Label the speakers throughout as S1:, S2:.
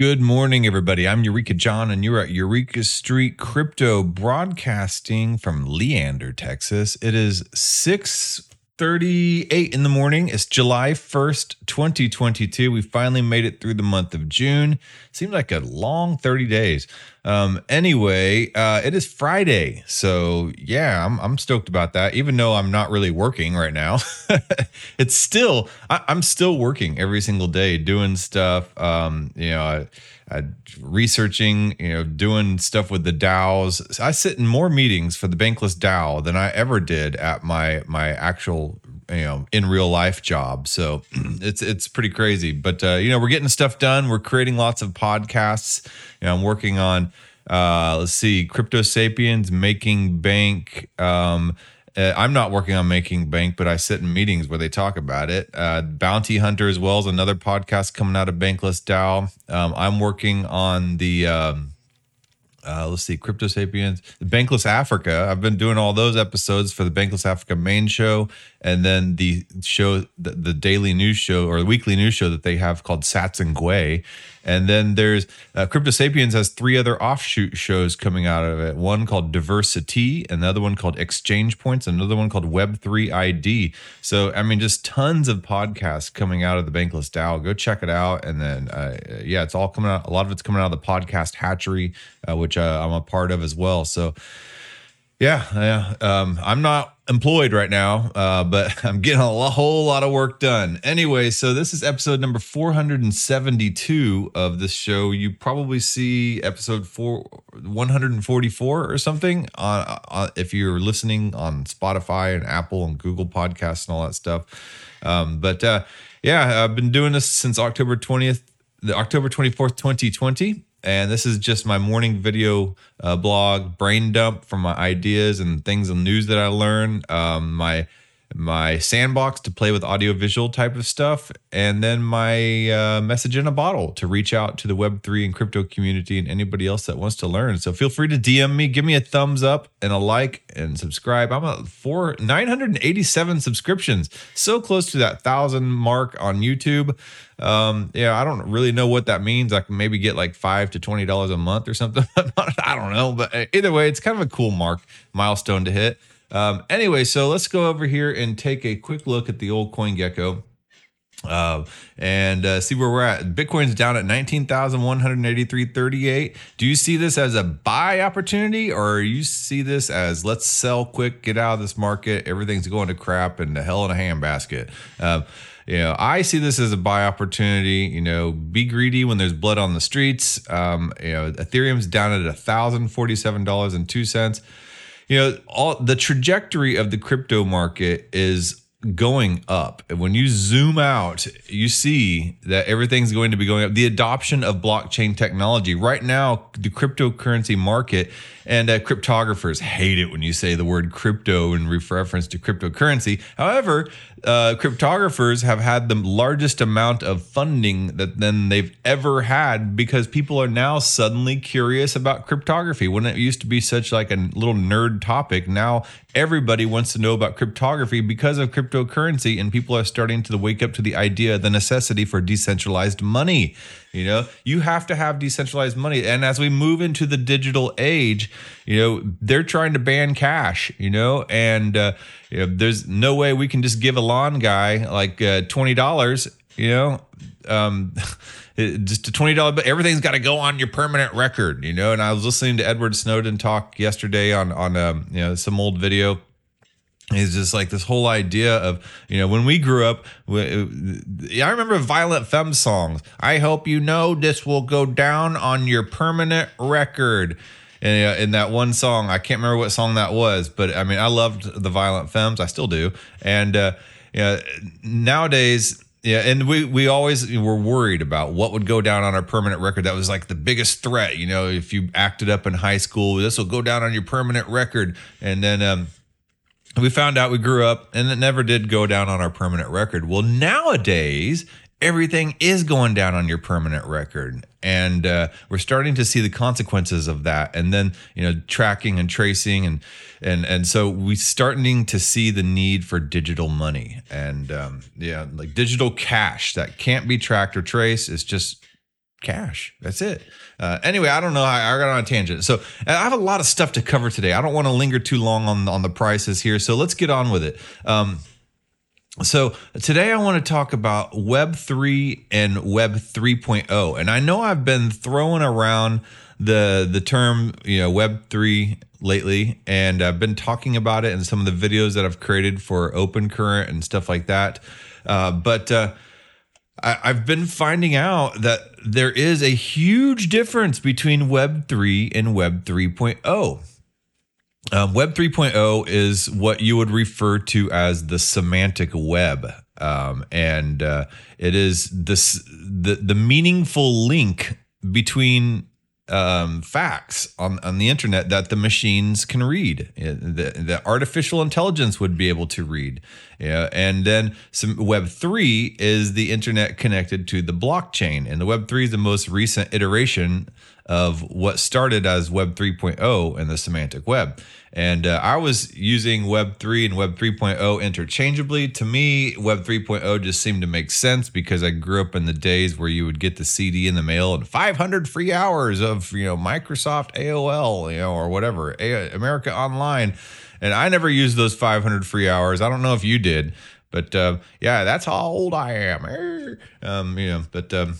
S1: Good morning, everybody. I'm Eureka John, and you're at Eureka Street Crypto broadcasting from Leander, Texas. It is 6:38 in the morning. It's July 1st, 2022. We finally made it through the month of June. Seemed like a long 30 days. Um, anyway, uh, it is Friday, so yeah, I'm I'm stoked about that. Even though I'm not really working right now, it's still I, am still working every single day, doing stuff. Um, you know, I, I, researching, you know, doing stuff with the DAOs. I sit in more meetings for the Bankless DAO than I ever did at my my actual you know in real life job so it's it's pretty crazy but uh, you know we're getting stuff done we're creating lots of podcasts you know i'm working on uh, let's see crypto sapiens making bank um, uh, I'm not working on making bank, but I sit in meetings where they talk about it. Uh, Bounty Hunter as well as another podcast coming out of Bankless DAO. Um, I'm working on the um, uh, let's see, Crypto Sapiens, Bankless Africa. I've been doing all those episodes for the Bankless Africa main show, and then the show, the, the daily news show or the weekly news show that they have called Sats and Gwei. And then there's uh, Crypto Sapiens has three other offshoot shows coming out of it. One called Diversity, another one called Exchange Points, another one called Web3 ID. So I mean, just tons of podcasts coming out of the Bankless DAO. Go check it out. And then uh, yeah, it's all coming out. A lot of it's coming out of the podcast Hatchery, uh, which uh, I'm a part of as well. So yeah, yeah. Um, I'm not employed right now, uh, but I'm getting a whole lot of work done. Anyway, so this is episode number 472 of this show. You probably see episode four, 144 or something on, uh, uh, if you're listening on Spotify and Apple and Google Podcasts and all that stuff. Um, but uh, yeah, I've been doing this since October 20th, the October 24th, 2020 and this is just my morning video uh, blog brain dump from my ideas and things and news that i learn. Um, my my sandbox to play with audiovisual type of stuff, and then my uh, message in a bottle to reach out to the Web3 and crypto community and anybody else that wants to learn. So feel free to DM me, give me a thumbs up and a like and subscribe. I'm at four 987 subscriptions, so close to that thousand mark on YouTube. Um, yeah, I don't really know what that means. I can maybe get like five to twenty dollars a month or something. I don't know, but either way, it's kind of a cool mark milestone to hit. Um, anyway, so let's go over here and take a quick look at the old CoinGecko. Uh, and uh, see where we're at. Bitcoin's down at 19,183.38. Do you see this as a buy opportunity or you see this as let's sell quick, get out of this market, everything's going to crap and the hell in a handbasket? Um, you know, I see this as a buy opportunity. You know, be greedy when there's blood on the streets. Um, you know, Ethereum's down at $1,047.02 you know all the trajectory of the crypto market is going up. And when you zoom out, you see that everything's going to be going up. The adoption of blockchain technology. Right now, the cryptocurrency market and uh, cryptographers hate it when you say the word crypto in reference to cryptocurrency. However, uh, cryptographers have had the largest amount of funding that than they've ever had because people are now suddenly curious about cryptography. When it used to be such like a little nerd topic, now everybody wants to know about cryptography because of cryptocurrency, and people are starting to wake up to the idea, the necessity for decentralized money. You know, you have to have decentralized money. And as we move into the digital age, you know, they're trying to ban cash, you know, and uh, you know, there's no way we can just give a lawn guy like uh, $20, you know, um, just a $20 but everything's got to go on your permanent record you know? And i was listening to edward snowden talk yesterday on on um, you know some old video is just like this whole idea of you know when we grew up i remember violent femme songs i hope you know this will go down on your permanent record and in that one song i can't remember what song that was but i mean i loved the violent femmes i still do and uh know nowadays yeah, and we we always were worried about what would go down on our permanent record. That was like the biggest threat. You know, if you acted up in high school, this will go down on your permanent record. And then um, we found out we grew up and it never did go down on our permanent record. Well, nowadays, everything is going down on your permanent record. And uh, we're starting to see the consequences of that. And then, you know, tracking and tracing. And, and, and so we're starting to see the need for digital money and, um, yeah, like digital cash that can't be tracked or traced. It's just cash. That's it. Uh, anyway, I don't know. I, I got on a tangent. So I have a lot of stuff to cover today. I don't want to linger too long on on the prices here. So let's get on with it. Um, so today I want to talk about Web 3 and Web 3.0. And I know I've been throwing around the the term, you know, Web 3 lately and I've been talking about it in some of the videos that I've created for Open Current and stuff like that. Uh, but uh, I, I've been finding out that there is a huge difference between Web 3 and Web 3.0. Um, web 3.0 is what you would refer to as the semantic web. Um, and uh, it is this the, the meaningful link between um, facts on, on the internet that the machines can read, that the artificial intelligence would be able to read. Yeah, and then some Web three is the internet connected to the blockchain, and the Web three is the most recent iteration of what started as Web 3.0 and the semantic web. And uh, I was using Web 3 and Web 3.0 interchangeably. To me, Web 3.0 just seemed to make sense because I grew up in the days where you would get the CD in the mail and 500 free hours of you know Microsoft AOL, you know, or whatever, A- America Online. And I never used those 500 free hours. I don't know if you did, but uh, yeah, that's how old I am. Um, you know, but um,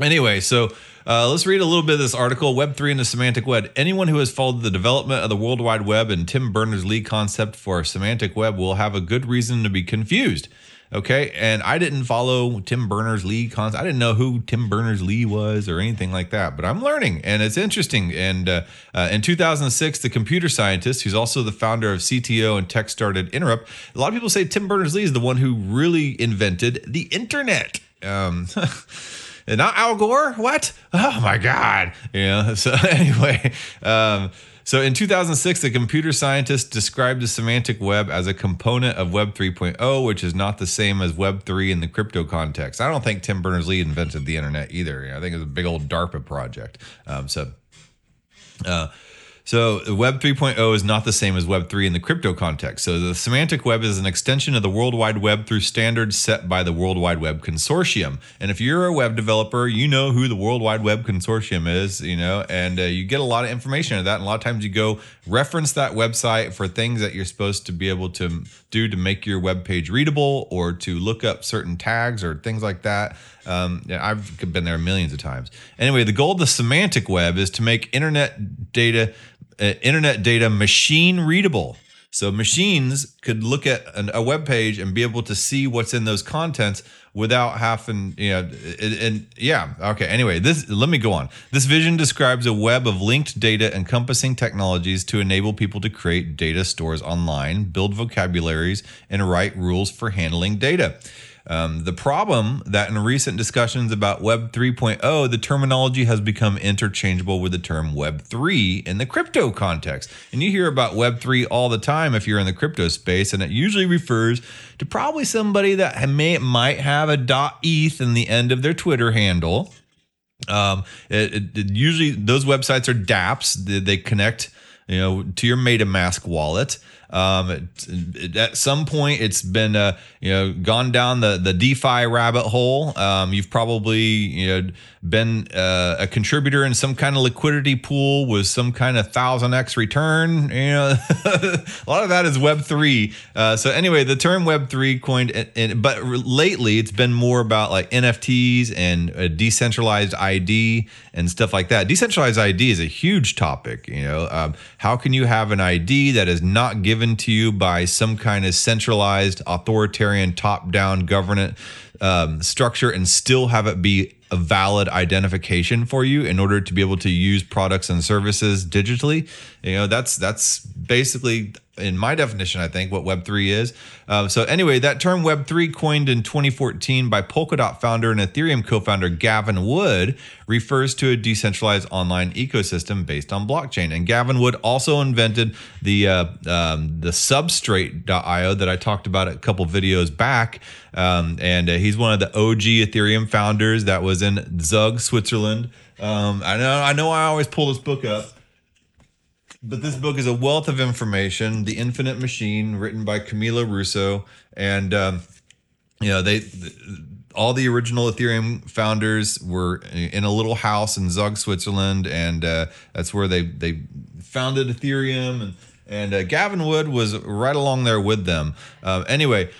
S1: anyway, so uh, let's read a little bit of this article Web3 and the Semantic Web. Anyone who has followed the development of the World Wide Web and Tim Berners Lee concept for semantic web will have a good reason to be confused. Okay. And I didn't follow Tim Berners Lee concept. I didn't know who Tim Berners Lee was or anything like that, but I'm learning and it's interesting. And uh, uh, in 2006, the computer scientist, who's also the founder of CTO and tech started Inrupt, a lot of people say Tim Berners Lee is the one who really invented the internet. Um, not Al Gore. What? Oh my God. Yeah. So anyway, um, so in 2006, the computer scientist described the semantic web as a component of Web 3.0, which is not the same as Web 3 in the crypto context. I don't think Tim Berners Lee invented the internet either. I think it's a big old DARPA project. Um, so. Uh, so Web 3.0 is not the same as Web 3 in the crypto context. So the semantic web is an extension of the World Wide Web through standards set by the World Wide Web Consortium. And if you're a web developer, you know who the World Wide Web Consortium is, you know, and uh, you get a lot of information of that. And a lot of times you go reference that website for things that you're supposed to be able to do to make your web page readable or to look up certain tags or things like that. Um, yeah, I've been there millions of times. Anyway, the goal of the semantic web is to make internet data uh, internet data machine readable. So machines could look at an, a web page and be able to see what's in those contents without having, you know, and, and yeah, okay. Anyway, this let me go on. This vision describes a web of linked data encompassing technologies to enable people to create data stores online, build vocabularies, and write rules for handling data. Um, the problem that in recent discussions about Web 3.0, the terminology has become interchangeable with the term Web 3 in the crypto context. And you hear about Web 3 all the time if you're in the crypto space, and it usually refers to probably somebody that may might have a .eth in the end of their Twitter handle. Um, it, it, it usually those websites are DApps. They, they connect you know to your MetaMask wallet. Um, it, at some point, it's been uh, you know gone down the the DeFi rabbit hole. Um, you've probably you know been uh, a contributor in some kind of liquidity pool with some kind of thousand x return. You know, a lot of that is Web three. Uh, so anyway, the term Web three coined, in, but lately it's been more about like NFTs and decentralized ID and stuff like that. Decentralized ID is a huge topic. You know, um, how can you have an ID that is not given given to you by some kind of centralized, authoritarian, top down government um, structure and still have it be a valid identification for you in order to be able to use products and services digitally. You know, that's that's basically in my definition, I think, what Web3 is. Uh, so, anyway, that term Web3, coined in 2014 by Polkadot founder and Ethereum co founder Gavin Wood, refers to a decentralized online ecosystem based on blockchain. And Gavin Wood also invented the, uh, um, the Substrate.io that I talked about a couple videos back. Um, and uh, he's one of the OG Ethereum founders that was in Zug, Switzerland. Um, I know, I know, I always pull this book up but this book is a wealth of information. The Infinite Machine, written by Camila Russo, and um, you know they all the original Ethereum founders were in a little house in Zug, Switzerland, and uh, that's where they they founded Ethereum. And and uh, Gavin Wood was right along there with them. Uh, anyway,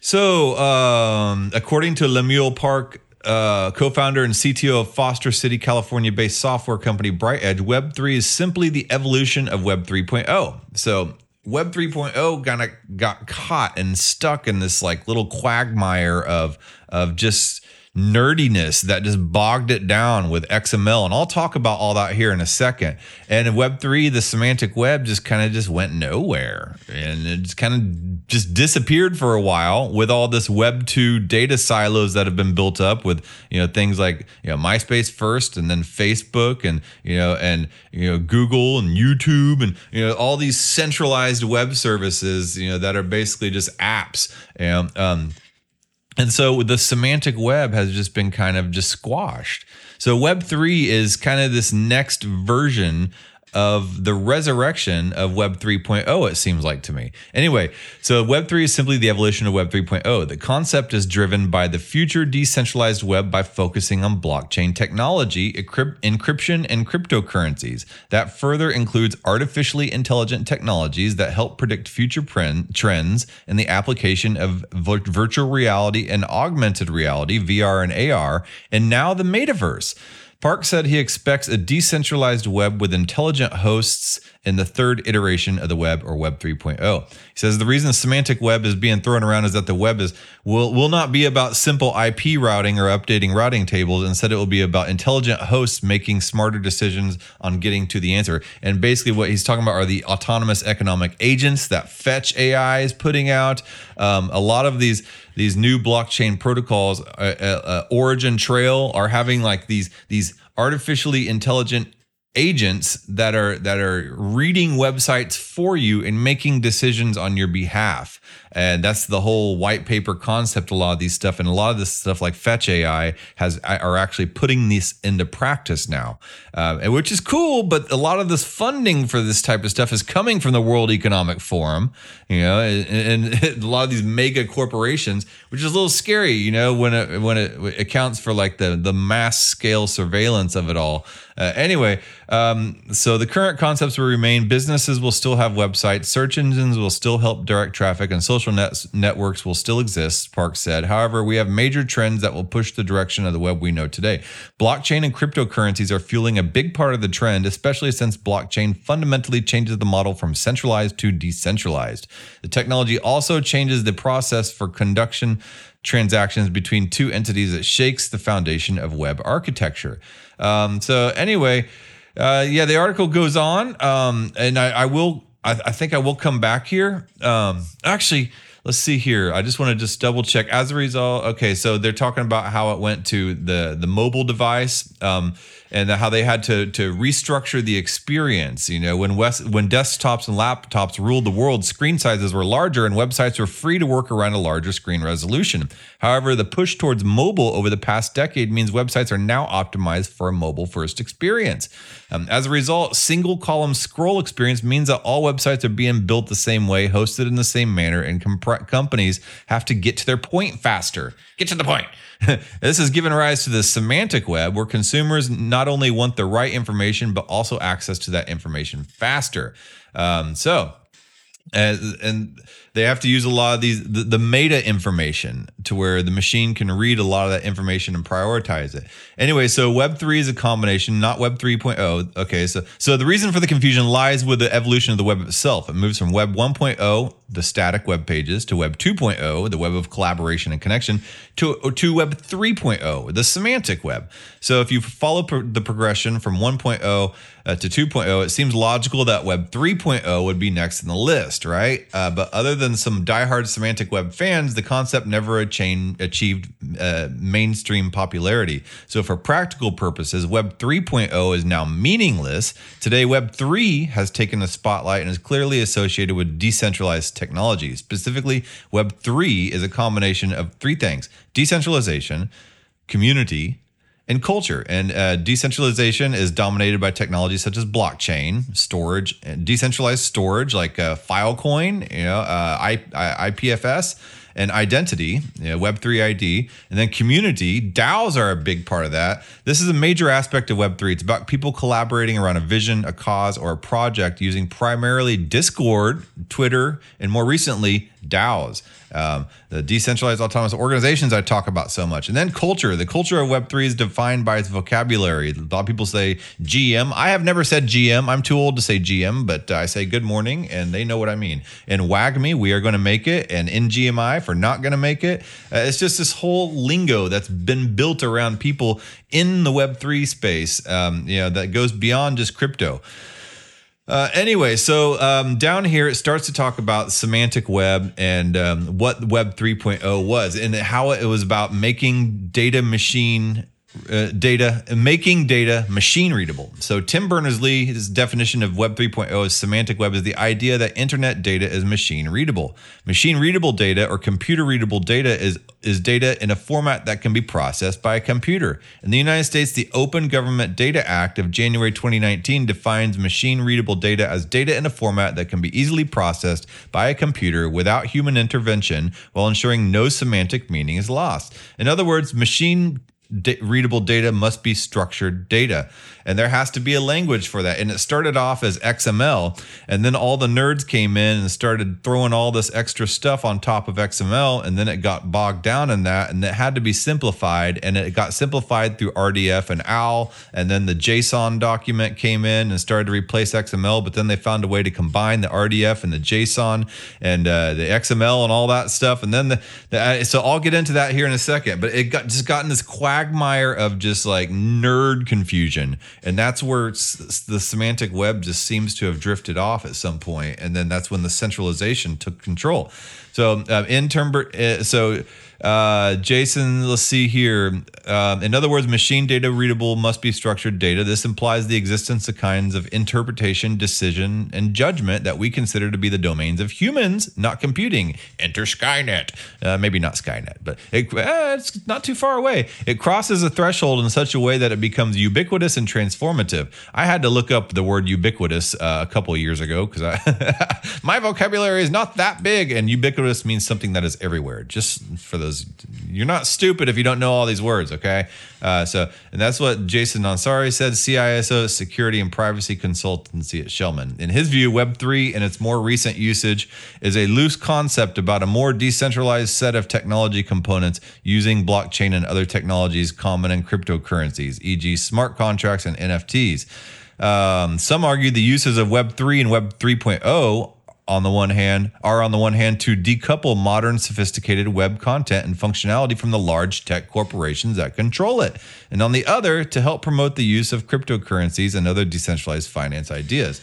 S1: so um, according to Lemuel Park. Uh, co-founder and CTO of Foster City, California-based software company BrightEdge, Web3 is simply the evolution of Web 3.0. So Web 3.0 kind of got caught and stuck in this like little quagmire of of just nerdiness that just bogged it down with XML. And I'll talk about all that here in a second. And in Web3, the semantic web just kind of just went nowhere. And it just kind of just disappeared for a while with all this Web2 data silos that have been built up with, you know, things like, you know, MySpace first and then Facebook and, you know, and, you know, Google and YouTube and, you know, all these centralized web services, you know, that are basically just apps. And, um, and so the semantic web has just been kind of just squashed. So Web 3 is kind of this next version of the resurrection of Web 3.0, it seems like to me. Anyway, so Web 3 is simply the evolution of Web 3.0. The concept is driven by the future decentralized web by focusing on blockchain technology, encryption, and cryptocurrencies. That further includes artificially intelligent technologies that help predict future trends and the application of virtual reality and augmented reality, VR and AR, and now the metaverse. Park said he expects a decentralized web with intelligent hosts in the third iteration of the web or web 3.0. He says the reason the semantic web is being thrown around is that the web is will will not be about simple IP routing or updating routing tables. Instead, it will be about intelligent hosts making smarter decisions on getting to the answer. And basically, what he's talking about are the autonomous economic agents that Fetch AI is putting out. Um, a lot of these these new blockchain protocols, uh, uh, uh, Origin Trail, are having like these these artificially intelligent agents that are that are reading websites for you and making decisions on your behalf. And that's the whole white paper concept a lot of these stuff. And a lot of this stuff like fetch ai has are actually putting this into practice now uh, which is cool but a lot of this funding for this type of stuff is coming from the world economic forum you know and, and a lot of these mega corporations which is a little scary you know when it when it accounts for like the the mass scale surveillance of it all uh, anyway, um, so the current concepts will remain. Businesses will still have websites. Search engines will still help direct traffic, and social nets, networks will still exist. Park said. However, we have major trends that will push the direction of the web we know today. Blockchain and cryptocurrencies are fueling a big part of the trend, especially since blockchain fundamentally changes the model from centralized to decentralized. The technology also changes the process for conduction transactions between two entities that shakes the foundation of web architecture. Um, so anyway, uh, yeah, the article goes on, um, and I, I will. I, I, think I will come back here. Um, actually, let's see here. I just want to just double check. As a result, okay, so they're talking about how it went to the the mobile device. Um, and how they had to to restructure the experience. You know, when West, when desktops and laptops ruled the world, screen sizes were larger and websites were free to work around a larger screen resolution. However, the push towards mobile over the past decade means websites are now optimized for a mobile first experience. Um, as a result, single column scroll experience means that all websites are being built the same way, hosted in the same manner, and comp- companies have to get to their point faster. Get to the point. this has given rise to the semantic web, where consumers not only want the right information, but also access to that information faster. Um, so, and, and they have to use a lot of these the, the, meta information to where the machine can read a lot of that information and prioritize it. Anyway so web 3 is a combination not web 3.0 okay so so the reason for the confusion lies with the evolution of the web itself. It moves from web 1.0 the static web pages to web 2.0 the web of collaboration and connection to, to web 3.0 the semantic web. So if you follow pro- the progression from 1.0 uh, to 2.0 it seems logical that web 3.0 would be next in the list right? Uh, but other than some diehard semantic web fans, the concept never achieved uh, mainstream popularity. So, for practical purposes, Web 3.0 is now meaningless. Today, Web 3 has taken the spotlight and is clearly associated with decentralized technology. Specifically, Web 3 is a combination of three things decentralization, community, and culture. And uh, decentralization is dominated by technologies such as blockchain, storage, and decentralized storage like uh, Filecoin, you know, uh, I, I, IPFS, and identity, you know, Web3 ID, and then community. DAOs are a big part of that. This is a major aspect of Web3. It's about people collaborating around a vision, a cause, or a project using primarily Discord, Twitter, and more recently, DAOs, um, the decentralized autonomous organizations I talk about so much. And then culture. The culture of Web3 is defined by its vocabulary. A lot of people say GM. I have never said GM. I'm too old to say GM, but I say good morning and they know what I mean. And WAGMI, we are going to make it. And NGMI for not going to make it. Uh, it's just this whole lingo that's been built around people in the Web3 space, um, you know, that goes beyond just crypto. Uh, anyway, so um, down here it starts to talk about semantic web and um, what Web 3.0 was and how it was about making data machine uh, data, making data machine readable. So Tim Berners-Lee's definition of Web 3.0 is semantic web is the idea that internet data is machine readable. Machine readable data or computer readable data is is data in a format that can be processed by a computer. In the United States, the Open Government Data Act of January 2019 defines machine readable data as data in a format that can be easily processed by a computer without human intervention while ensuring no semantic meaning is lost. In other words, machine readable data must be structured data and there has to be a language for that. And it started off as XML, and then all the nerds came in and started throwing all this extra stuff on top of XML, and then it got bogged down in that, and it had to be simplified, and it got simplified through RDF and OWL, and then the JSON document came in and started to replace XML, but then they found a way to combine the RDF and the JSON and uh, the XML and all that stuff, and then the, the uh, so I'll get into that here in a second, but it got just gotten this quagmire of just like nerd confusion. And that's where the semantic web just seems to have drifted off at some point and then that's when the centralization took control. So uh, in term uh, so uh, Jason, let's see here. Uh, in other words, machine data readable must be structured data. This implies the existence of kinds of interpretation, decision, and judgment that we consider to be the domains of humans, not computing. Enter Skynet. Uh, maybe not Skynet, but it, uh, it's not too far away. It crosses a threshold in such a way that it becomes ubiquitous and transformative. I had to look up the word ubiquitous uh, a couple years ago because my vocabulary is not that big, and ubiquitous means something that is everywhere. Just for the You're not stupid if you don't know all these words, okay? Uh, so, and that's what Jason Nansari said, CISO Security and Privacy Consultancy at Schellman. In his view, Web3 and its more recent usage is a loose concept about a more decentralized set of technology components using blockchain and other technologies common in cryptocurrencies, e.g., smart contracts and NFTs. Um, some argue the uses of Web3 and Web 3.0 on the one hand are on the one hand to decouple modern sophisticated web content and functionality from the large tech corporations that control it and on the other to help promote the use of cryptocurrencies and other decentralized finance ideas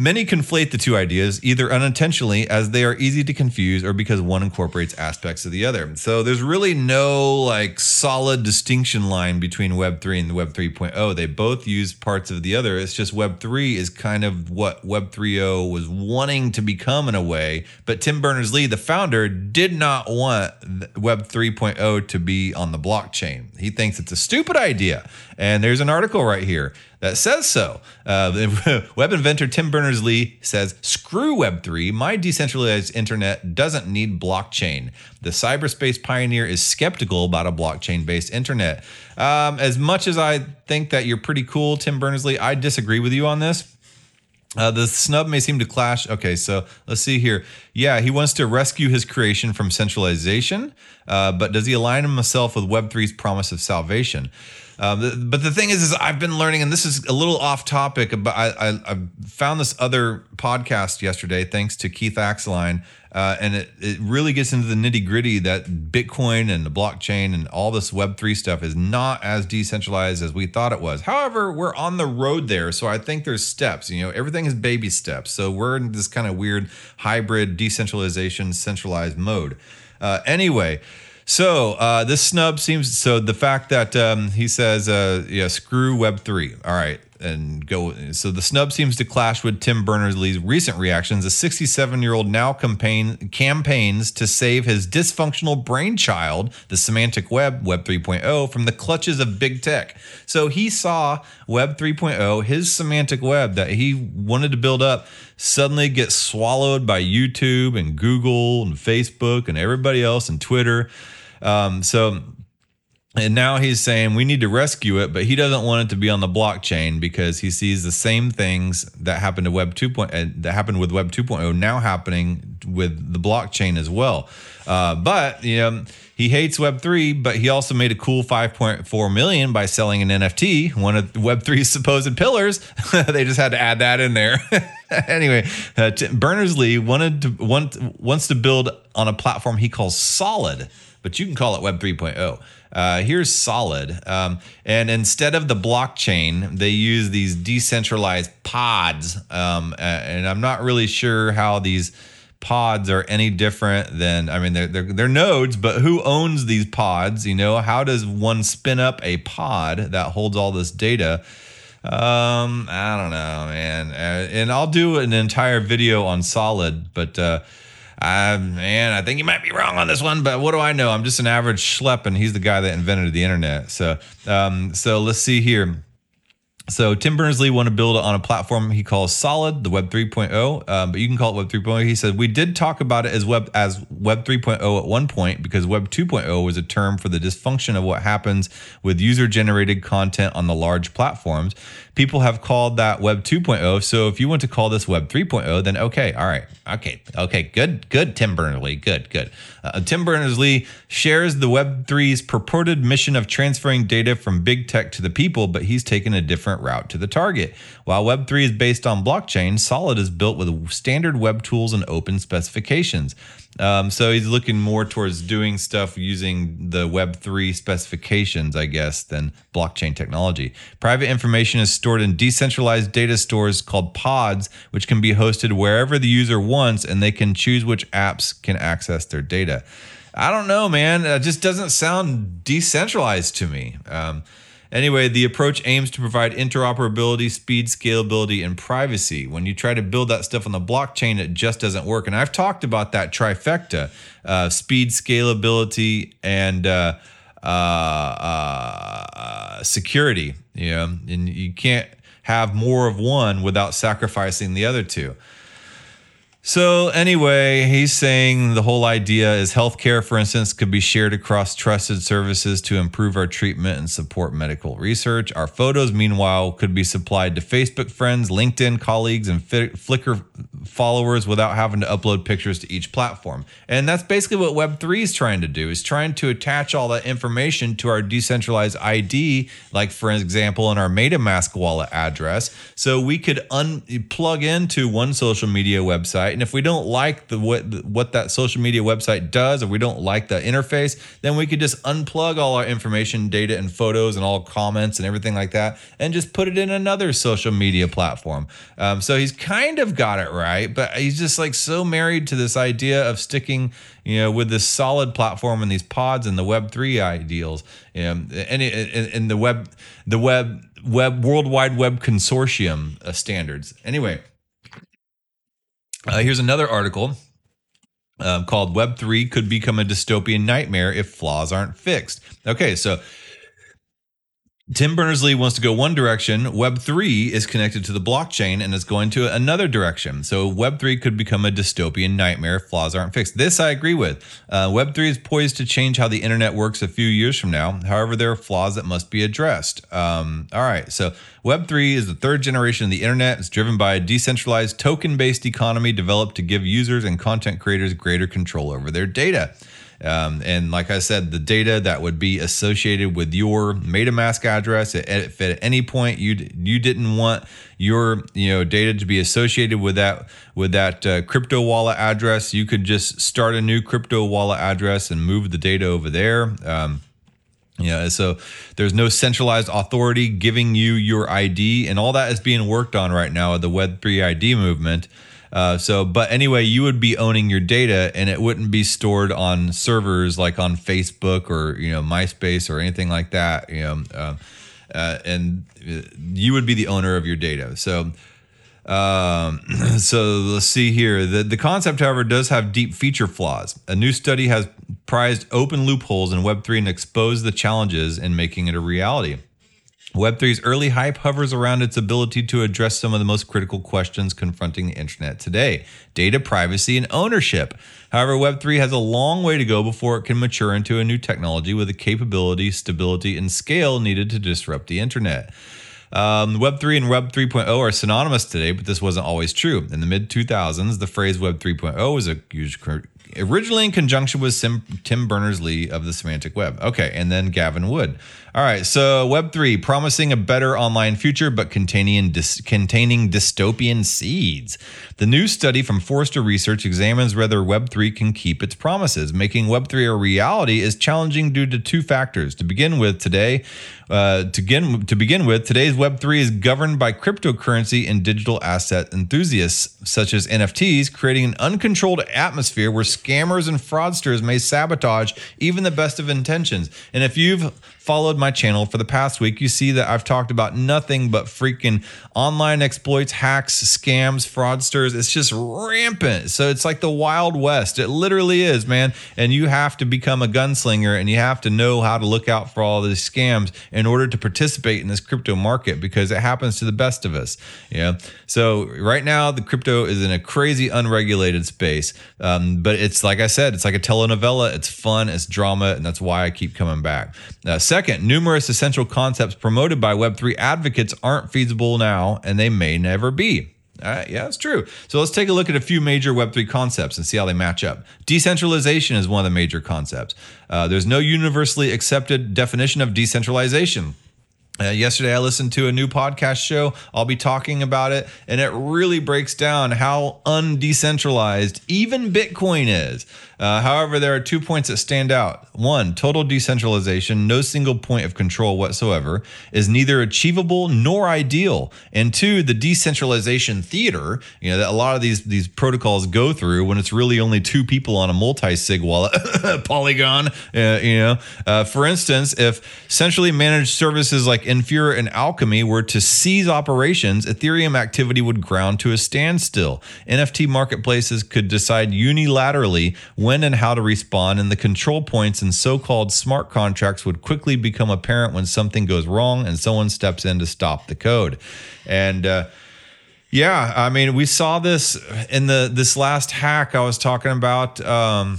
S1: Many conflate the two ideas either unintentionally as they are easy to confuse or because one incorporates aspects of the other. So there's really no like solid distinction line between Web 3 and Web 3.0. They both use parts of the other. It's just Web 3 is kind of what Web 3.0 was wanting to become in a way, but Tim Berners-Lee, the founder, did not want Web 3.0 to be on the blockchain. He thinks it's a stupid idea. And there's an article right here that says so. Uh, web inventor Tim Berners Lee says, Screw Web3. My decentralized internet doesn't need blockchain. The cyberspace pioneer is skeptical about a blockchain based internet. Um, as much as I think that you're pretty cool, Tim Berners Lee, I disagree with you on this. Uh, the snub may seem to clash. Okay, so let's see here. Yeah, he wants to rescue his creation from centralization, uh, but does he align himself with Web3's promise of salvation? Um, but the thing is, is I've been learning, and this is a little off topic, but I, I, I found this other podcast yesterday, thanks to Keith Axline, uh, and it, it really gets into the nitty gritty that Bitcoin and the blockchain and all this Web3 stuff is not as decentralized as we thought it was. However, we're on the road there. So I think there's steps, you know, everything is baby steps. So we're in this kind of weird hybrid decentralization, centralized mode. Uh, anyway, so uh, this snub seems so the fact that um, he says, uh, yeah, screw Web three. All right, and go. So the snub seems to clash with Tim Berners Lee's recent reactions. A 67 year old now campaign campaigns to save his dysfunctional brainchild, the semantic web, Web 3.0, from the clutches of big tech. So he saw Web 3.0, his semantic web that he wanted to build up, suddenly get swallowed by YouTube and Google and Facebook and everybody else and Twitter. Um, so and now he's saying we need to rescue it, but he doesn't want it to be on the blockchain because he sees the same things that happened to Web 2.0 uh, that happened with Web 2.0 now happening with the blockchain as well. Uh, but you know, he hates Web 3, but he also made a cool 5.4 million by selling an NFT, one of Web 3's supposed pillars. they just had to add that in there. anyway, uh, Berners Lee wanted to want, wants to build on a platform he calls Solid, but you can call it Web 3.0. Uh, here's solid. Um, and instead of the blockchain, they use these decentralized pods. Um, and I'm not really sure how these pods are any different than I mean they're, they're they're nodes, but who owns these pods? You know, how does one spin up a pod that holds all this data? Um, I don't know, man. Uh, and I'll do an entire video on Solid, but uh, Man, I think you might be wrong on this one, but what do I know? I'm just an average schlep, and he's the guy that invented the internet. So, um, so let's see here. So Tim Berners-Lee want to build on a platform he calls Solid, the Web 3.0, um, but you can call it Web 3.0. He said we did talk about it as Web as Web 3.0 at one point because Web 2.0 was a term for the dysfunction of what happens with user-generated content on the large platforms. People have called that Web 2.0. So if you want to call this Web 3.0, then okay, all right, okay, okay, good, good, Tim Berners-Lee, good, good. Uh, Tim Berners-Lee shares the Web 3's purported mission of transferring data from big tech to the people, but he's taken a different route to the target. While Web3 is based on blockchain, Solid is built with standard web tools and open specifications. Um, so he's looking more towards doing stuff using the Web3 specifications, I guess, than blockchain technology. Private information is stored in decentralized data stores called pods, which can be hosted wherever the user wants, and they can choose which apps can access their data. I don't know, man. It just doesn't sound decentralized to me. Um, Anyway, the approach aims to provide interoperability, speed, scalability, and privacy. When you try to build that stuff on the blockchain, it just doesn't work. And I've talked about that trifecta uh, speed, scalability, and uh, uh, uh, security. You know, and you can't have more of one without sacrificing the other two. So, anyway, he's saying the whole idea is healthcare, for instance, could be shared across trusted services to improve our treatment and support medical research. Our photos, meanwhile, could be supplied to Facebook friends, LinkedIn colleagues, and Flickr followers without having to upload pictures to each platform. And that's basically what Web3 is trying to do, is trying to attach all that information to our decentralized ID, like, for example, in our MetaMask wallet address. So we could un- plug into one social media website and if we don't like the what what that social media website does, or we don't like the interface, then we could just unplug all our information, data, and photos, and all comments and everything like that, and just put it in another social media platform. Um, so he's kind of got it right, but he's just like so married to this idea of sticking, you know, with this solid platform and these pods and the Web three ideals, you know, and the web, the web, web, World Wide Web Consortium uh, standards. Anyway. Uh, here's another article um, called Web3 could become a dystopian nightmare if flaws aren't fixed. Okay, so Tim Berners Lee wants to go one direction. Web3 is connected to the blockchain and is going to another direction. So Web3 could become a dystopian nightmare if flaws aren't fixed. This I agree with. Uh, Web3 is poised to change how the internet works a few years from now. However, there are flaws that must be addressed. Um, all right. So Web3 is the third generation of the internet. It's driven by a decentralized token based economy developed to give users and content creators greater control over their data. Um, and like I said, the data that would be associated with your MetaMask address, if at any point you you didn't want your you know data to be associated with that with that uh, crypto wallet address, you could just start a new crypto wallet address and move the data over there. Um, yeah, so there's no centralized authority giving you your ID, and all that is being worked on right now at the Web3 ID movement. Uh, so, but anyway, you would be owning your data, and it wouldn't be stored on servers like on Facebook or you know MySpace or anything like that. You know, uh, uh, and uh, you would be the owner of your data. So. Um, so let's see here. The, the concept, however, does have deep feature flaws. A new study has prized open loopholes in Web3 and exposed the challenges in making it a reality. Web3's early hype hovers around its ability to address some of the most critical questions confronting the internet today data privacy and ownership. However, Web3 has a long way to go before it can mature into a new technology with the capability, stability, and scale needed to disrupt the internet. Um, Web 3 and Web 3.0 are synonymous today, but this wasn't always true. In the mid 2000s, the phrase Web 3.0 was a huge originally in conjunction with Sim, Tim Berners Lee of the Semantic Web. Okay, and then Gavin Wood. All right, so Web3 promising a better online future, but containing dis- containing dystopian seeds. The new study from Forrester Research examines whether Web3 can keep its promises. Making Web3 a reality is challenging due to two factors. To begin with, today, uh, to, begin, to begin with, today's Web3 is governed by cryptocurrency and digital asset enthusiasts, such as NFTs, creating an uncontrolled atmosphere where scammers and fraudsters may sabotage even the best of intentions. And if you've followed my channel for the past week, you see that I've talked about nothing but freaking online exploits, hacks, scams, fraudsters. It's just rampant. So it's like the Wild West. It literally is, man. And you have to become a gunslinger and you have to know how to look out for all these scams in order to participate in this crypto market because it happens to the best of us. Yeah. So right now, the crypto is in a crazy unregulated space. Um, but it's like I said, it's like a telenovela. It's fun, it's drama, and that's why I keep coming back. Uh, second, numerous essential concepts promoted by Web3 advocates aren't feasible now, and they may never be. Uh, yeah, that's true. So let's take a look at a few major Web3 concepts and see how they match up. Decentralization is one of the major concepts. Uh, there's no universally accepted definition of decentralization. Uh, yesterday, I listened to a new podcast show. I'll be talking about it, and it really breaks down how undecentralized even Bitcoin is. Uh, however, there are two points that stand out. One, total decentralization, no single point of control whatsoever, is neither achievable nor ideal. And two, the decentralization theater, you know, that a lot of these these protocols go through when it's really only two people on a multi-sig wallet, Polygon. Uh, you know, uh, for instance, if centrally managed services like Infura and Alchemy were to cease operations, Ethereum activity would ground to a standstill. NFT marketplaces could decide unilaterally when and how to respond, and the control points and so called smart contracts would quickly become apparent when something goes wrong and someone steps in to stop the code. And, uh, yeah, I mean, we saw this in the this last hack I was talking about. Um,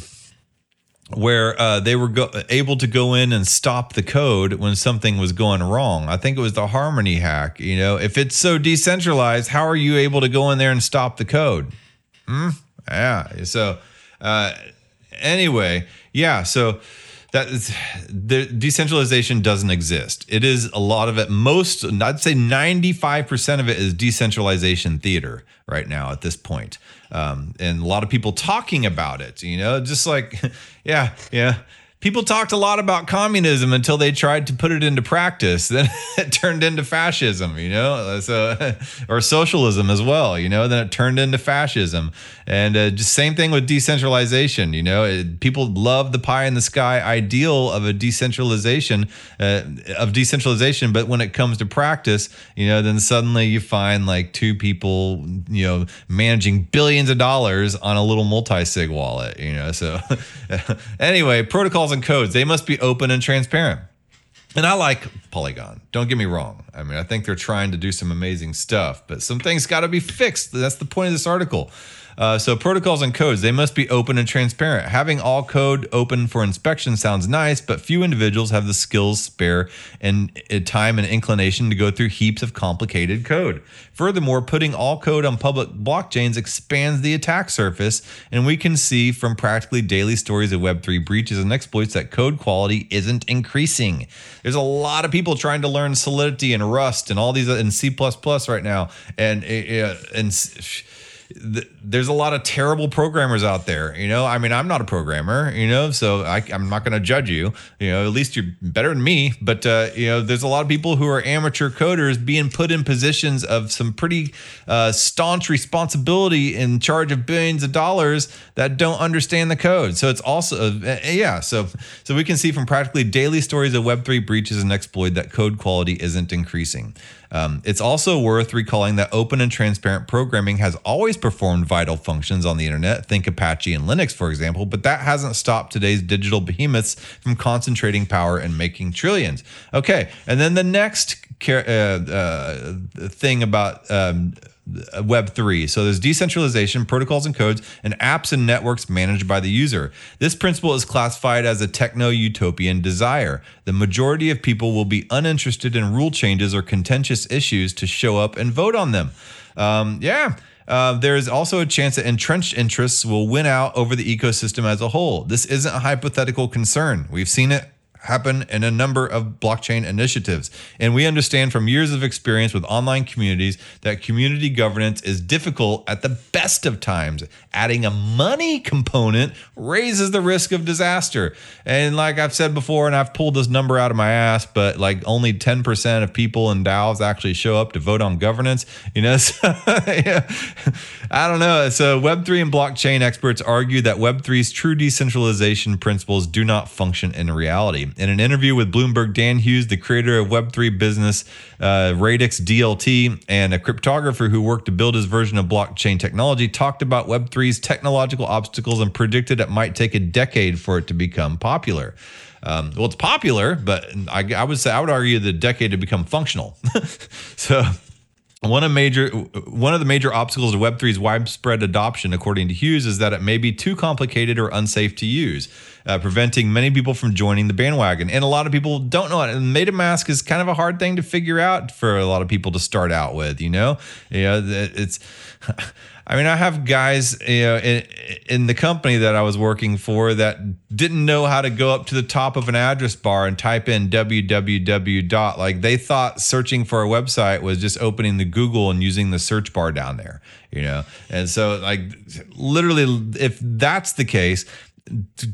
S1: where uh, they were go- able to go in and stop the code when something was going wrong. I think it was the Harmony hack. You know, if it's so decentralized, how are you able to go in there and stop the code? Hmm? Yeah. So, uh, anyway, yeah. So that is, the decentralization doesn't exist. It is a lot of it. Most, I'd say, ninety-five percent of it is decentralization theater right now at this point um, and a lot of people talking about it. You know, just like, yeah, yeah people talked a lot about communism until they tried to put it into practice. Then it turned into fascism, you know, so or socialism as well, you know. Then it turned into fascism, and uh, just same thing with decentralization. You know, it, people love the pie in the sky ideal of a decentralization uh, of decentralization, but when it comes to practice, you know, then suddenly you find like two people, you know, managing billions of dollars on a little multi-sig wallet. You know, so anyway, protocols and codes, they must be open and transparent. And I like Polygon. Don't get me wrong. I mean, I think they're trying to do some amazing stuff, but some things got to be fixed. That's the point of this article. Uh, so protocols and codes, they must be open and transparent. Having all code open for inspection sounds nice, but few individuals have the skills, spare, and uh, time and inclination to go through heaps of complicated code. Furthermore, putting all code on public blockchains expands the attack surface, and we can see from practically daily stories of Web3 breaches and exploits that code quality isn't increasing. There's a lot of people trying to learn Solidity and Rust and all these in C++ right now, and uh, and th- there's a lot of terrible programmers out there. You know, I mean, I'm not a programmer, you know, so I, am not going to judge you. You know, at least you're better than me. But, uh, you know, there's a lot of people who are amateur coders being put in positions of some pretty uh, staunch responsibility in charge of billions of dollars that don't understand the code. So it's also, uh, yeah. So, so we can see from practically daily stories of Web3 breaches and exploit that code quality isn't increasing. Um, it's also worth recalling that open and transparent programming has always performed vital functions on the internet. Think Apache and Linux, for example, but that hasn't stopped today's digital behemoths from concentrating power and making trillions. Okay, and then the next uh, uh, thing about um, Web3. So there's decentralization, protocols and codes, and apps and networks managed by the user. This principle is classified as a techno utopian desire. The majority of people will be uninterested in rule changes or contentious issues to show up and vote on them. Um, yeah. Uh, there is also a chance that entrenched interests will win out over the ecosystem as a whole. This isn't a hypothetical concern. We've seen it happen in a number of blockchain initiatives. And we understand from years of experience with online communities that community governance is difficult at the best of times. Adding a money component raises the risk of disaster. And like I've said before, and I've pulled this number out of my ass, but like only 10% of people in DAOs actually show up to vote on governance. You know, so, yeah. I don't know. So Web3 and blockchain experts argue that Web3's true decentralization principles do not function in reality. In an interview with Bloomberg, Dan Hughes, the creator of Web3 business uh, Radix DLT and a cryptographer who worked to build his version of blockchain technology, talked about Web3's technological obstacles and predicted it might take a decade for it to become popular. Um, well, it's popular, but I, I, would say I would argue the decade to become functional. so one of major one of the major obstacles to Web3's widespread adoption, according to Hughes, is that it may be too complicated or unsafe to use, uh, preventing many people from joining the bandwagon. And a lot of people don't know it. And MetaMask is kind of a hard thing to figure out for a lot of people to start out with. You know, know, it's. I mean, I have guys you know, in, in the company that I was working for that didn't know how to go up to the top of an address bar and type in www dot. Like they thought searching for a website was just opening the Google and using the search bar down there, you know. And so, like, literally, if that's the case,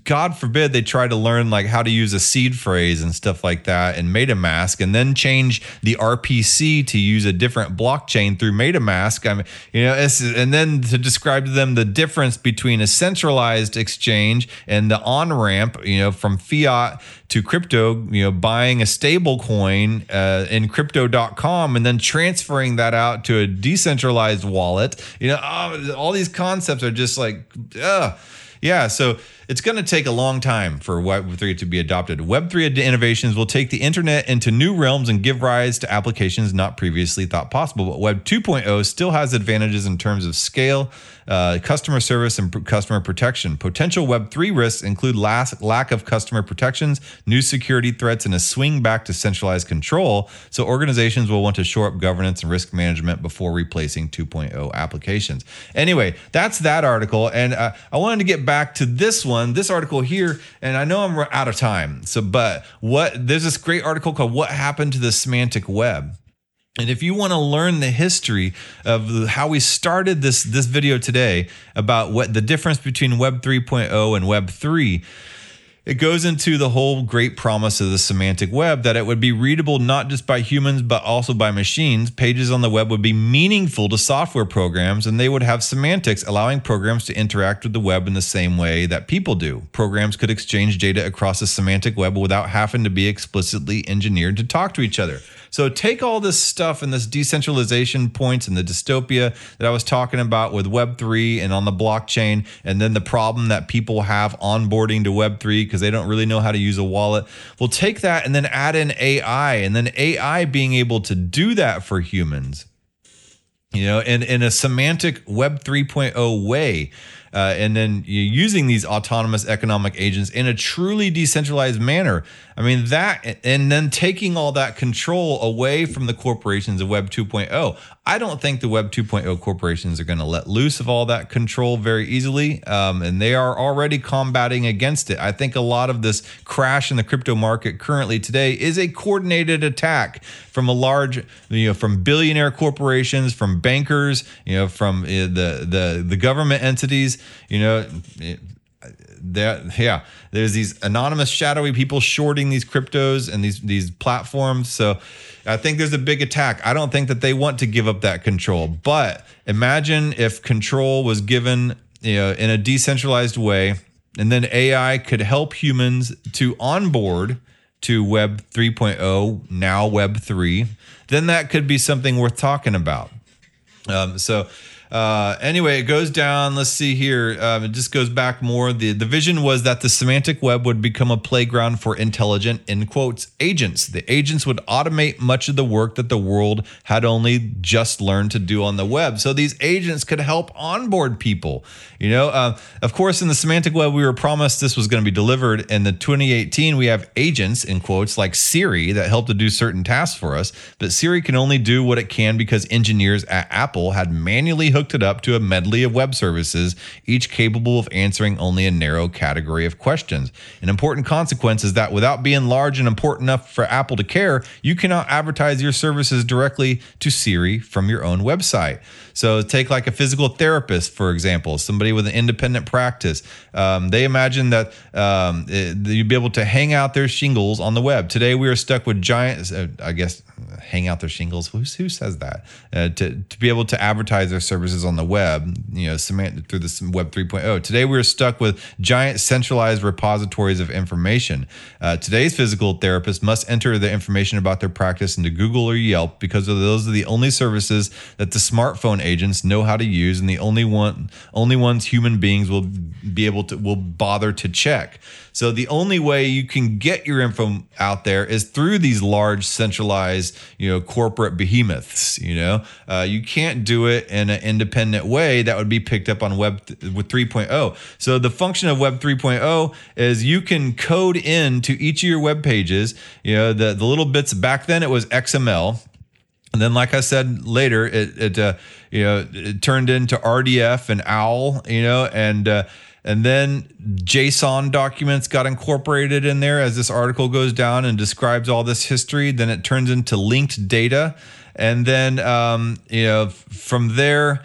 S1: God forbid they try to learn like how to use a seed phrase and stuff like that in MetaMask and then change the RPC to use a different blockchain through MetaMask. I mean, you know, and then to describe to them the difference between a centralized exchange and the on ramp, you know, from fiat to crypto, you know, buying a stable coin uh, in crypto.com and then transferring that out to a decentralized wallet. You know, oh, all these concepts are just like, ugh. Yeah, so it's going to take a long time for Web3 to be adopted. Web3 innovations will take the internet into new realms and give rise to applications not previously thought possible. But Web 2.0 still has advantages in terms of scale, uh, customer service, and customer protection. Potential Web3 risks include last, lack of customer protections, new security threats, and a swing back to centralized control. So organizations will want to shore up governance and risk management before replacing 2.0 applications. Anyway, that's that article. And uh, I wanted to get back to this one, this article here. And I know I'm out of time. So, but what there's this great article called What Happened to the Semantic Web. And if you want to learn the history of how we started this this video today about what the difference between Web 3.0 and Web 3, it goes into the whole great promise of the semantic web that it would be readable not just by humans but also by machines. Pages on the web would be meaningful to software programs and they would have semantics allowing programs to interact with the web in the same way that people do. Programs could exchange data across the semantic web without having to be explicitly engineered to talk to each other. So take all this stuff and this decentralization points and the dystopia that I was talking about with Web3 and on the blockchain, and then the problem that people have onboarding to Web3 because they don't really know how to use a wallet. We'll take that and then add in AI, and then AI being able to do that for humans you know, in, in a semantic Web 3.0 way. Uh, and then using these autonomous economic agents in a truly decentralized manner. I mean, that, and then taking all that control away from the corporations of Web 2.0. I don't think the Web 2.0 corporations are going to let loose of all that control very easily. Um, and they are already combating against it. I think a lot of this crash in the crypto market currently today is a coordinated attack from a large, you know, from billionaire corporations, from bankers, you know, from uh, the, the, the government entities, you know, that yeah there's these anonymous shadowy people shorting these cryptos and these these platforms. So i think there's a big attack. I don't think that they want to give up that control but imagine if control was given you know in a decentralized way and then ai could help humans to onboard to web 3.0 now web 3 then that could be something worth talking about. Um, so uh, anyway, it goes down. Let's see here. Um, it just goes back more. The, the vision was that the semantic web would become a playground for intelligent, in quotes, agents. The agents would automate much of the work that the world had only just learned to do on the web. So these agents could help onboard people. You know, uh, of course, in the semantic web, we were promised this was going to be delivered. In the 2018, we have agents, in quotes, like Siri that help to do certain tasks for us. But Siri can only do what it can because engineers at Apple had manually hooked it up to a medley of web services, each capable of answering only a narrow category of questions. An important consequence is that without being large and important enough for Apple to care, you cannot advertise your services directly to Siri from your own website. So take like a physical therapist, for example, somebody with an independent practice. Um, they imagine that um, it, you'd be able to hang out their shingles on the web. Today we are stuck with giant, uh, I guess, hang out their shingles. Who, who says that? Uh, to, to be able to advertise their services on the web, you know, cement through the Web 3.0. Today we are stuck with giant centralized repositories of information. Uh, today's physical therapist must enter the information about their practice into Google or Yelp because those are the only services that the smartphone agents know how to use and the only one only ones human beings will be able to will bother to check. So the only way you can get your info out there is through these large centralized, you know, corporate behemoths. You know, uh, you can't do it in an independent way that would be picked up on Web th- with 3.0. So the function of Web 3.0 is you can code in to each of your web pages. You know, the the little bits back then it was XML and then, like I said later, it, it uh, you know it turned into RDF and OWL, you know, and uh, and then JSON documents got incorporated in there as this article goes down and describes all this history. Then it turns into linked data, and then um, you know from there,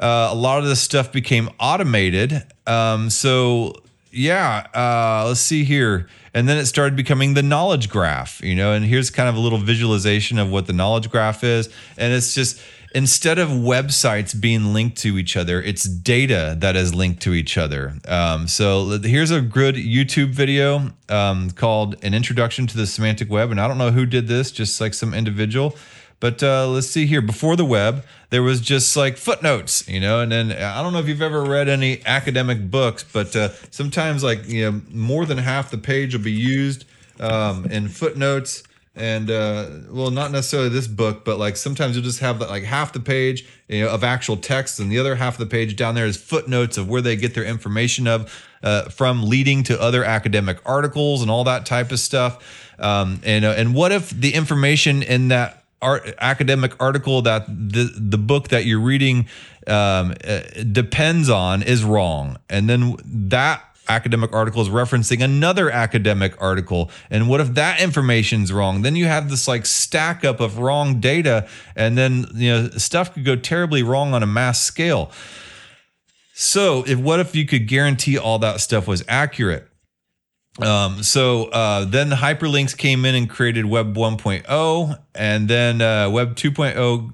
S1: uh, a lot of this stuff became automated. Um, so yeah, uh, let's see here. And then it started becoming the knowledge graph, you know, and here's kind of a little visualization of what the knowledge graph is. And it's just instead of websites being linked to each other, it's data that is linked to each other. Um, so here's a good YouTube video um, called An Introduction to the Semantic Web. And I don't know who did this, just like some individual. But uh, let's see here. Before the web, there was just like footnotes, you know. And then I don't know if you've ever read any academic books, but uh, sometimes like you know more than half the page will be used um, in footnotes. And uh, well, not necessarily this book, but like sometimes you'll just have like half the page you know, of actual text, and the other half of the page down there is footnotes of where they get their information of uh, from, leading to other academic articles and all that type of stuff. Um, and uh, and what if the information in that art, academic article that the the book that you're reading um, uh, depends on is wrong, and then that academic article is referencing another academic article. And what if that information's wrong? Then you have this like stack up of wrong data and then you know stuff could go terribly wrong on a mass scale. So if what if you could guarantee all that stuff was accurate um, so uh, then the hyperlinks came in and created Web 1.0, and then uh, Web 2.0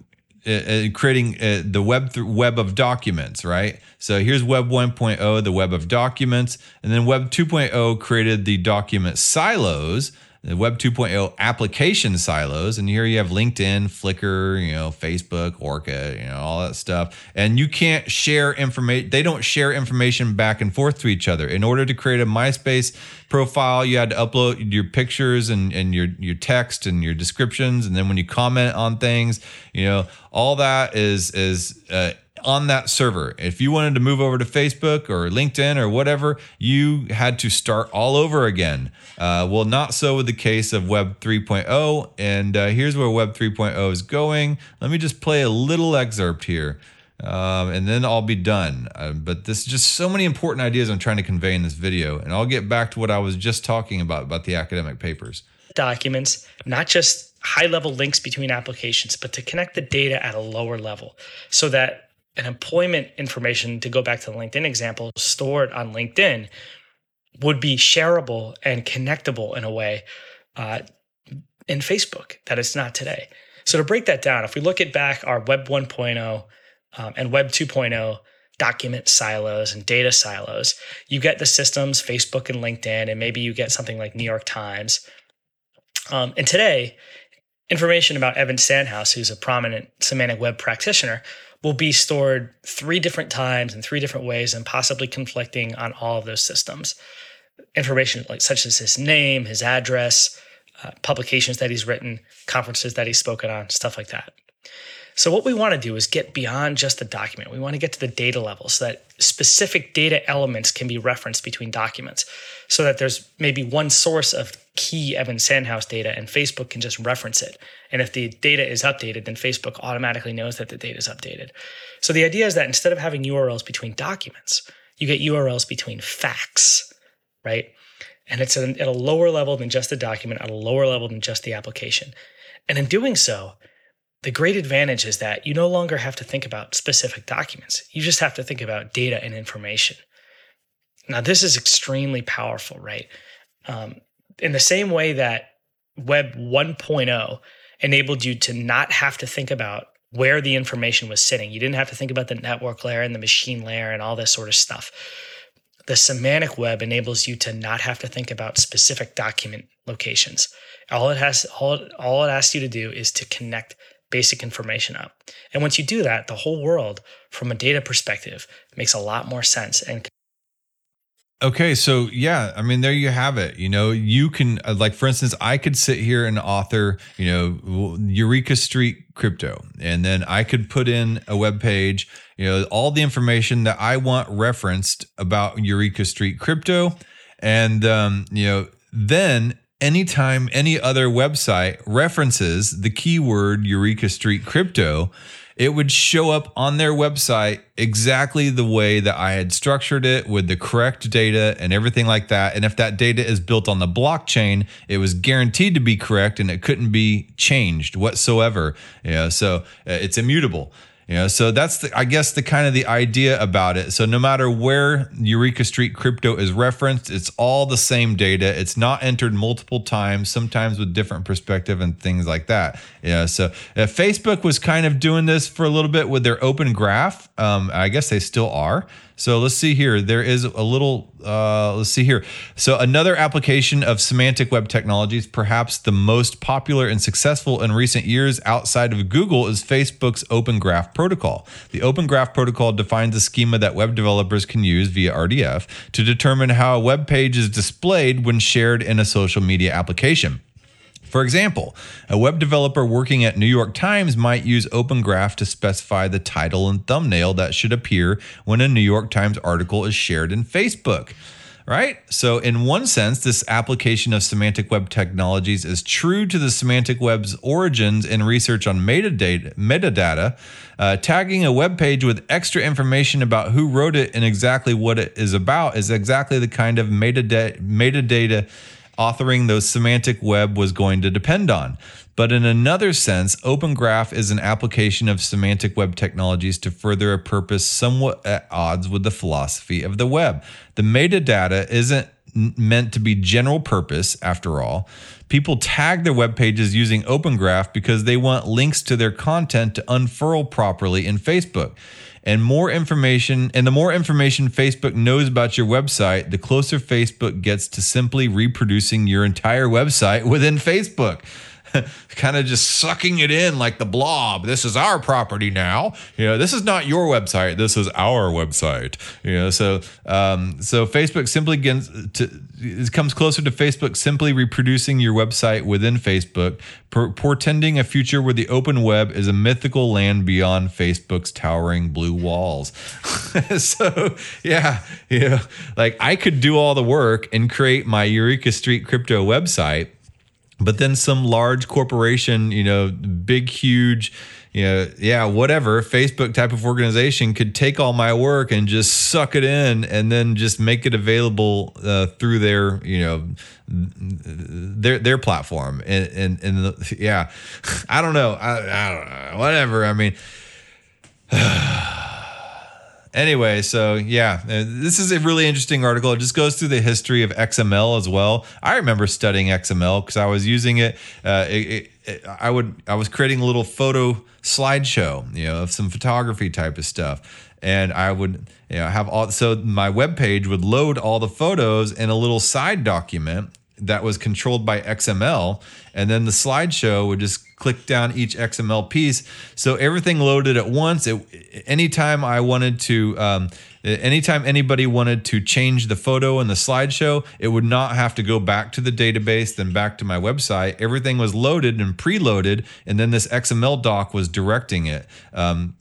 S1: uh, uh, creating uh, the web th- web of documents, right? So here's Web 1.0, the web of documents, and then Web 2.0 created the document silos Web 2.0 application silos, and here you have LinkedIn, Flickr, you know, Facebook, Orkut, you know, all that stuff. And you can't share information. They don't share information back and forth to each other. In order to create a MySpace profile, you had to upload your pictures and, and your your text and your descriptions, and then when you comment on things, you know, all that is is uh, on that server. If you wanted to move over to Facebook or LinkedIn or whatever, you had to start all over again. Uh, well, not so with the case of Web 3.0. And uh, here's where Web 3.0 is going. Let me just play a little excerpt here. Um, and then I'll be done. Uh, but this is just so many important ideas I'm trying to convey in this video. And I'll get back to what I was just talking about, about the academic papers.
S2: Documents, not just high level links between applications, but to connect the data at a lower level so that an employment information, to go back to the LinkedIn example, stored on LinkedIn would be shareable and connectable in a way uh, in Facebook that it's not today. So to break that down, if we look at back our Web 1.0 um, and Web 2.0 document silos and data silos. You get the systems, Facebook and LinkedIn, and maybe you get something like New York Times. Um, and today, information about Evan Sandhaus, who's a prominent semantic web practitioner, will be stored three different times in three different ways and possibly conflicting on all of those systems. Information like such as his name, his address, uh, publications that he's written, conferences that he's spoken on, stuff like that. So, what we want to do is get beyond just the document. We want to get to the data level so that specific data elements can be referenced between documents so that there's maybe one source of key Evan Sandhaus data and Facebook can just reference it. And if the data is updated, then Facebook automatically knows that the data is updated. So, the idea is that instead of having URLs between documents, you get URLs between facts, right? And it's at a lower level than just the document, at a lower level than just the application. And in doing so, the great advantage is that you no longer have to think about specific documents. You just have to think about data and information. Now, this is extremely powerful, right? Um, in the same way that Web 1.0 enabled you to not have to think about where the information was sitting, you didn't have to think about the network layer and the machine layer and all this sort of stuff. The semantic web enables you to not have to think about specific document locations. All it has, all, all it asks you to do is to connect basic information up. And once you do that, the whole world from a data perspective makes a lot more sense and
S1: Okay, so yeah, I mean, there you have it. You know, you can, uh, like, for instance, I could sit here and author, you know, Eureka Street Crypto, and then I could put in a web page, you know, all the information that I want referenced about Eureka Street Crypto. And, um, you know, then anytime any other website references the keyword Eureka Street Crypto, it would show up on their website exactly the way that I had structured it with the correct data and everything like that. And if that data is built on the blockchain, it was guaranteed to be correct and it couldn't be changed whatsoever. Yeah, so uh, it's immutable. You know, so that's the, I guess the kind of the idea about it. So no matter where Eureka Street crypto is referenced, it's all the same data. It's not entered multiple times, sometimes with different perspective and things like that. Yeah. So uh, Facebook was kind of doing this for a little bit with their open graph. Um, I guess they still are. So let's see here. There is a little, uh, let's see here. So another application of semantic web technologies, perhaps the most popular and successful in recent years outside of Google, is Facebook's Open Graph Protocol. The Open Graph Protocol defines a schema that web developers can use via RDF to determine how a web page is displayed when shared in a social media application. For example, a web developer working at New York Times might use Open Graph to specify the title and thumbnail that should appear when a New York Times article is shared in Facebook. Right? So, in one sense, this application of semantic web technologies is true to the semantic web's origins in research on metadata. metadata. Uh, tagging a web page with extra information about who wrote it and exactly what it is about is exactly the kind of metadata, metadata authoring those semantic web was going to depend on. But in another sense, Open Graph is an application of semantic web technologies to further a purpose somewhat at odds with the philosophy of the web. The metadata isn't meant to be general purpose after all. People tag their web pages using Open Graph because they want links to their content to unfurl properly in Facebook and more information and the more information Facebook knows about your website, the closer Facebook gets to simply reproducing your entire website within Facebook. kind of just sucking it in like the blob. This is our property now. You know, this is not your website. This is our website. You know, so um, so Facebook simply gets to, it comes closer to Facebook simply reproducing your website within Facebook, portending a future where the open web is a mythical land beyond Facebook's towering blue walls. so yeah, yeah, like I could do all the work and create my Eureka Street crypto website but then some large corporation, you know, big, huge, you know, yeah, whatever, Facebook type of organization could take all my work and just suck it in and then just make it available uh, through their, you know, their their platform. And and, and the, yeah, I don't know, I, I don't know, whatever. I mean. Anyway, so yeah, uh, this is a really interesting article. It just goes through the history of XML as well. I remember studying XML because I was using it, uh, it, it. I would I was creating a little photo slideshow, you know, of some photography type of stuff, and I would you know have all. So my web page would load all the photos in a little side document that was controlled by XML, and then the slideshow would just click down each XML piece. So everything loaded at once. It, anytime I wanted to, um, anytime anybody wanted to change the photo in the slideshow, it would not have to go back to the database, then back to my website. Everything was loaded and preloaded, and then this XML doc was directing it. Um,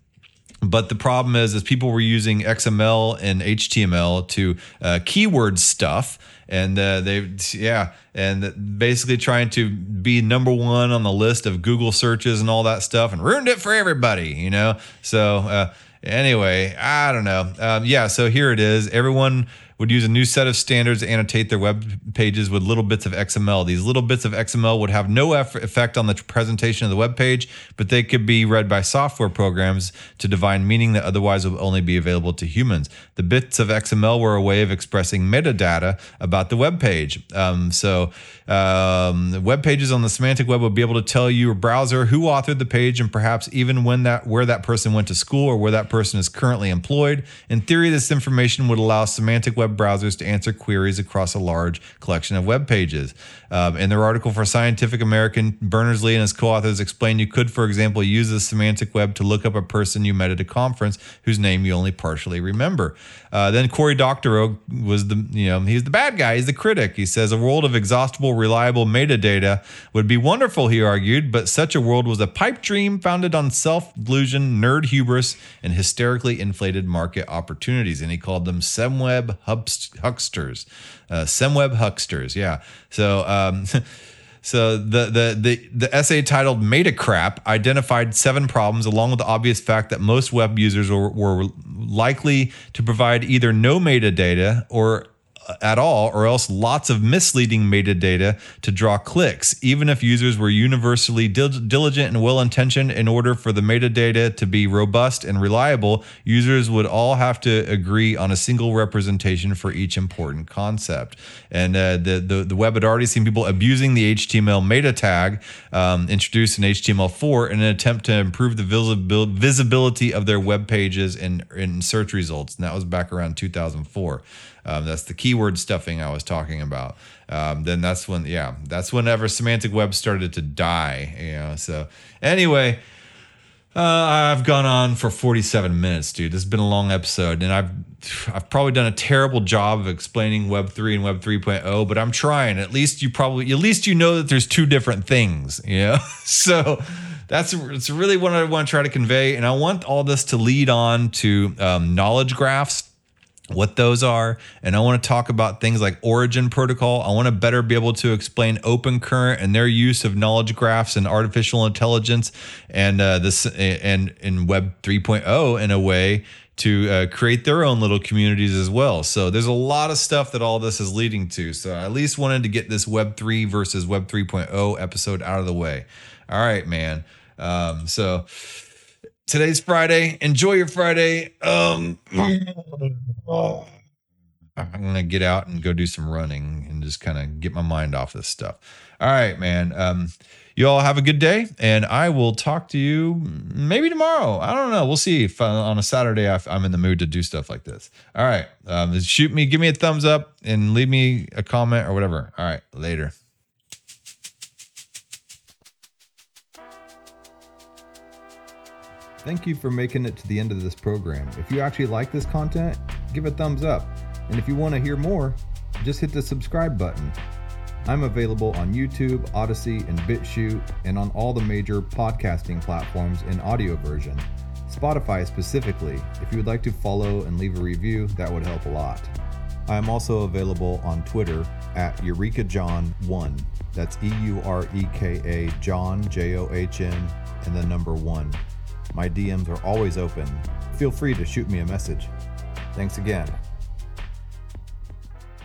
S1: but the problem is, is people were using XML and HTML to uh, keyword stuff and uh, they yeah and basically trying to be number one on the list of google searches and all that stuff and ruined it for everybody you know? So uh, anyway i don't know. Um, yeah so here it is. Everyone would use a new set of standards to annotate their web pages with little bits of XML. These little bits of XML would have no effect on the presentation of the web page, but they could be read by software programs to divine meaning that otherwise would only be available to humans. The bits of XML were a way of expressing metadata about the web page. Um, so, um, web pages on the semantic web would be able to tell your browser who authored the page and perhaps even when that where that person went to school or where that person is currently employed. In theory, this information would allow semantic web web browsers to answer queries across a large collection of web pages. Um, in their article for Scientific American, Berners-Lee and his co-authors explain you could, for example, use the semantic web to look up a person you met at a conference whose name you only partially remember. Uh, then Cory Doctorow was the, you know, he's the bad guy. He's the critic. He says a world of exhaustible, reliable metadata would be wonderful, he argued, but such a world was a pipe dream founded on self-delusion, nerd hubris, and hysterically inflated market opportunities. And he called them SEMweb hucksters, uh, SEMweb hucksters. Yeah. So, um, So the, the the the essay titled "Metacrap" identified seven problems, along with the obvious fact that most web users were, were likely to provide either no metadata or at all, or else lots of misleading metadata to draw clicks, even if users were universally dil- diligent and well intentioned. In order for the metadata to be robust and reliable, users would all have to agree on a single representation for each important concept. And uh, the, the, the web had already seen people abusing the HTML meta tag um, introduced in HTML4 in an attempt to improve the visibility of their web pages and in search results. And that was back around 2004. Um, that's the keyword stuffing I was talking about. Um, then that's when, yeah, that's whenever semantic web started to die. You know, so anyway. Uh, I've gone on for 47 minutes, dude. This has been a long episode, and I've I've probably done a terrible job of explaining Web 3 and Web 3.0, but I'm trying. At least you probably at least you know that there's two different things, you know? so that's it's really what I want to try to convey, and I want all this to lead on to um, knowledge graphs what those are. And I want to talk about things like Origin Protocol. I want to better be able to explain Open Current and their use of knowledge graphs and artificial intelligence and uh, this and in Web 3.0 in a way to uh, create their own little communities as well. So there's a lot of stuff that all this is leading to. So I at least wanted to get this Web 3 versus Web 3.0 episode out of the way. All right, man. Um, so today's Friday. Enjoy your Friday. Um, I'm gonna get out and go do some running and just kind of get my mind off this stuff. All right, man. Um, you all have a good day, and I will talk to you maybe tomorrow. I don't know. We'll see if uh, on a Saturday I'm in the mood to do stuff like this. All right. Um, shoot me, give me a thumbs up, and leave me a comment or whatever. All right. Later. Thank you for making it to the end of this program. If you actually like this content, give a thumbs up. And if you want to hear more, just hit the subscribe button. I'm available on YouTube, Odysee, and BitChute, and on all the major podcasting platforms in audio version. Spotify specifically. If you would like to follow and leave a review, that would help a lot. I am also available on Twitter at EurekaJohn1. That's E U R E K A John J O H N and the number 1. My DMs are always open. Feel free to shoot me a message. Thanks again.